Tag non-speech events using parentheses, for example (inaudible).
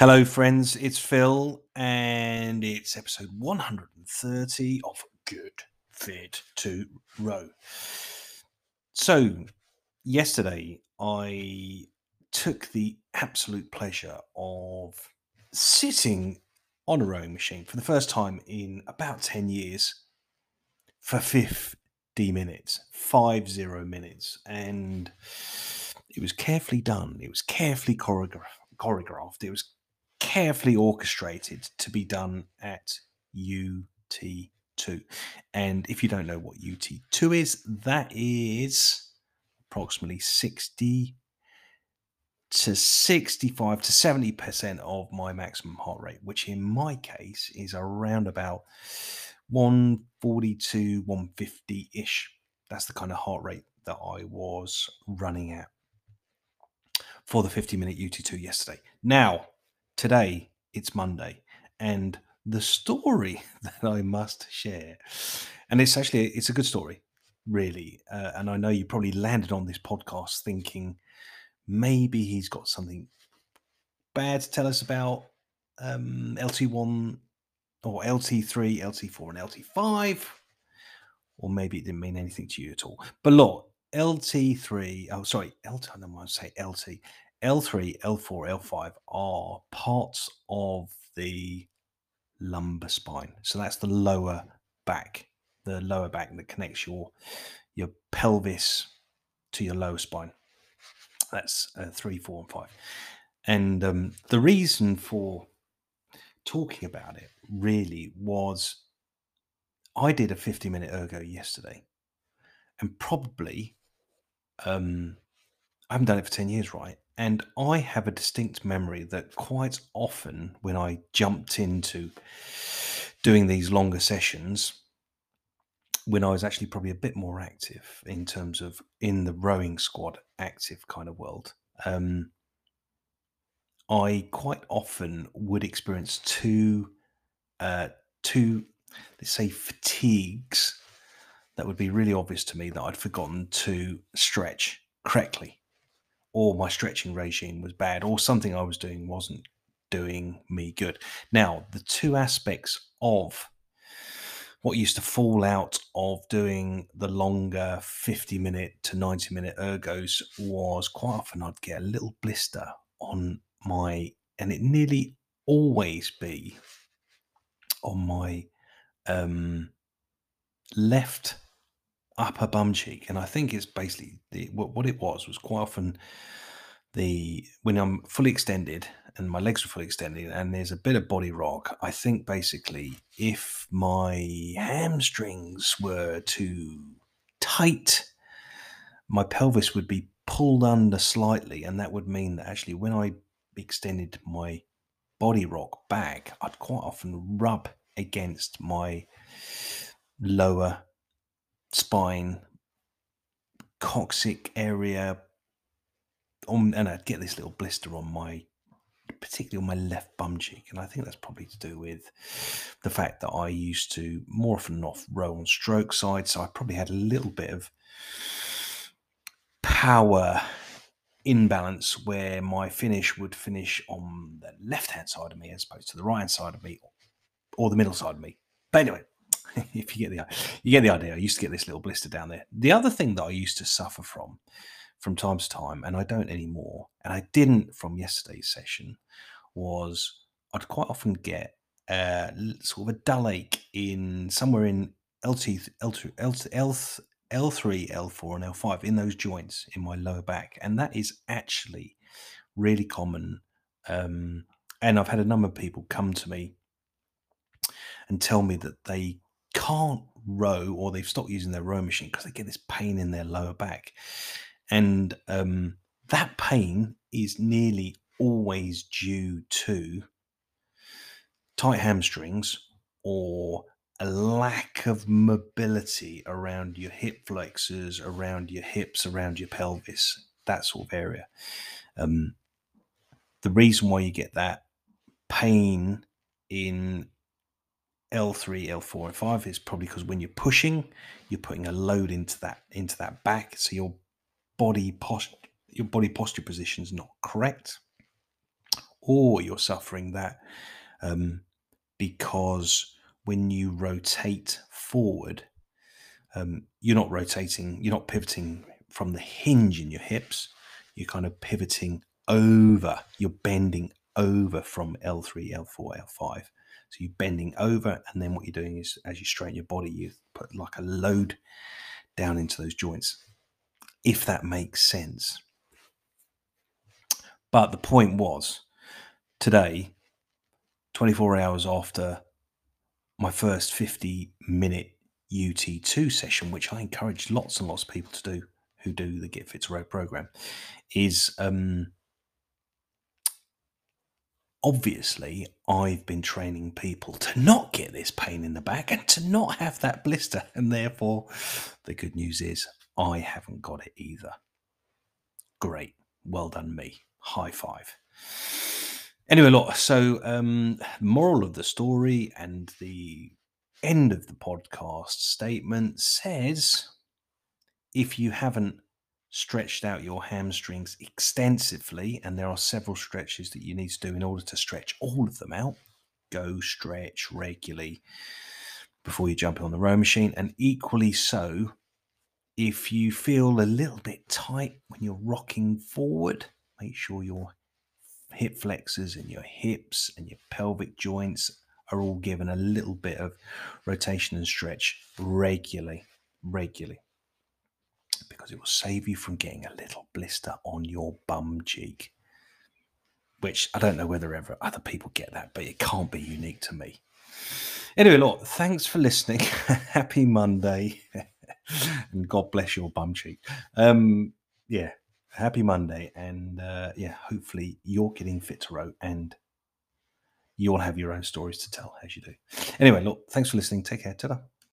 Hello, friends. It's Phil, and it's episode 130 of Get Fit to Row. So, yesterday I took the absolute pleasure of sitting on a rowing machine for the first time in about 10 years for 50 minutes, five zero minutes, and it was carefully done. It was carefully choreographed. Choreographed. It was carefully orchestrated to be done at UT2. And if you don't know what UT2 is, that is approximately 60 to 65 to 70% of my maximum heart rate, which in my case is around about 140 150 ish. That's the kind of heart rate that I was running at for the 50 minute UT2 yesterday. Now, today it's Monday, and the story (laughs) that I must share, and it's actually it's a good story, really. Uh, and I know you probably landed on this podcast thinking maybe he's got something bad to tell us about um, LT1 or LT3, LT4, and LT5, or maybe it didn't mean anything to you at all. But look, LT3, oh, sorry, LT, I don't want to say LT, L3, L4, L5 are parts of the lumbar spine. So that's the lower back, the lower back that connects your your pelvis to your lower spine. That's uh, three, four, and five. And um, the reason for talking about it really was I did a 50 minute ergo yesterday, and probably um, I haven't done it for 10 years, right? And I have a distinct memory that quite often when I jumped into doing these longer sessions, when I was actually probably a bit more active in terms of in the rowing squad active kind of world, um, I quite often would experience two, uh, two, let's say, fatigues that would be really obvious to me that I'd forgotten to stretch correctly, or my stretching regime was bad, or something I was doing wasn't doing me good. Now, the two aspects of what used to fall out of doing the longer 50 minute to 90 minute ergos was quite often I'd get a little blister on my, and it nearly always be on my um, left upper bum cheek. And I think it's basically the, what, what it was was quite often the when I'm fully extended and my legs are fully extended and there's a bit of body rock, I think basically if my hamstrings were too tight, my pelvis would be pulled under slightly, and that would mean that actually when I extended my body rock back, I'd quite often rub against my lower spine, coccyx area, on, and I'd get this little blister on my, particularly on my left bum cheek, and I think that's probably to do with the fact that I used to more often than not row on stroke side, so I probably had a little bit of power imbalance where my finish would finish on the left hand side of me as opposed to the right hand side of me or the middle side of me. But anyway, (laughs) if you get the you get the idea, I used to get this little blister down there. The other thing that I used to suffer from from time to time, and I don't anymore, and I didn't from yesterday's session, was I'd quite often get uh, sort of a dull ache in somewhere in LT, L2, L2, L3, L4, and L5 in those joints in my lower back. And that is actually really common. Um, and I've had a number of people come to me and tell me that they can't row or they've stopped using their row machine because they get this pain in their lower back. And um, that pain is nearly always due to tight hamstrings or a lack of mobility around your hip flexors, around your hips, around your pelvis, that sort of area. Um, the reason why you get that pain in L3, L4, and 5 is probably because when you're pushing, you're putting a load into that into that back, so your body posture your body posture position is not correct, or you're suffering that um, because when you rotate forward, um, you're not rotating, you're not pivoting from the hinge in your hips, you're kind of pivoting over, you're bending over from L3, L4, L5. So you're bending over, and then what you're doing is as you straighten your body, you put like a load down into those joints, if that makes sense. But the point was today, 24 hours after my first 50 minute UT2 session, which I encourage lots and lots of people to do who do the Get Fit to Row program, is um, obviously I've been training people to not get this pain in the back and to not have that blister. And therefore, the good news is I haven't got it either. Great. Well done, me. High five. Anyway, look, so um, moral of the story and the end of the podcast statement says if you haven't stretched out your hamstrings extensively, and there are several stretches that you need to do in order to stretch all of them out, go stretch regularly before you jump on the row machine. And equally so, if you feel a little bit tight when you're rocking forward, make sure your hip flexors and your hips and your pelvic joints are all given a little bit of rotation and stretch regularly. Regularly. Because it will save you from getting a little blister on your bum cheek. Which I don't know whether ever other people get that, but it can't be unique to me. Anyway, look, thanks for listening. (laughs) Happy Monday. (laughs) and God bless your bum cheek. Um, yeah, happy Monday. And uh, yeah, hopefully you're getting fit to row and you all have your own stories to tell as you do. Anyway, look, thanks for listening. Take care. ta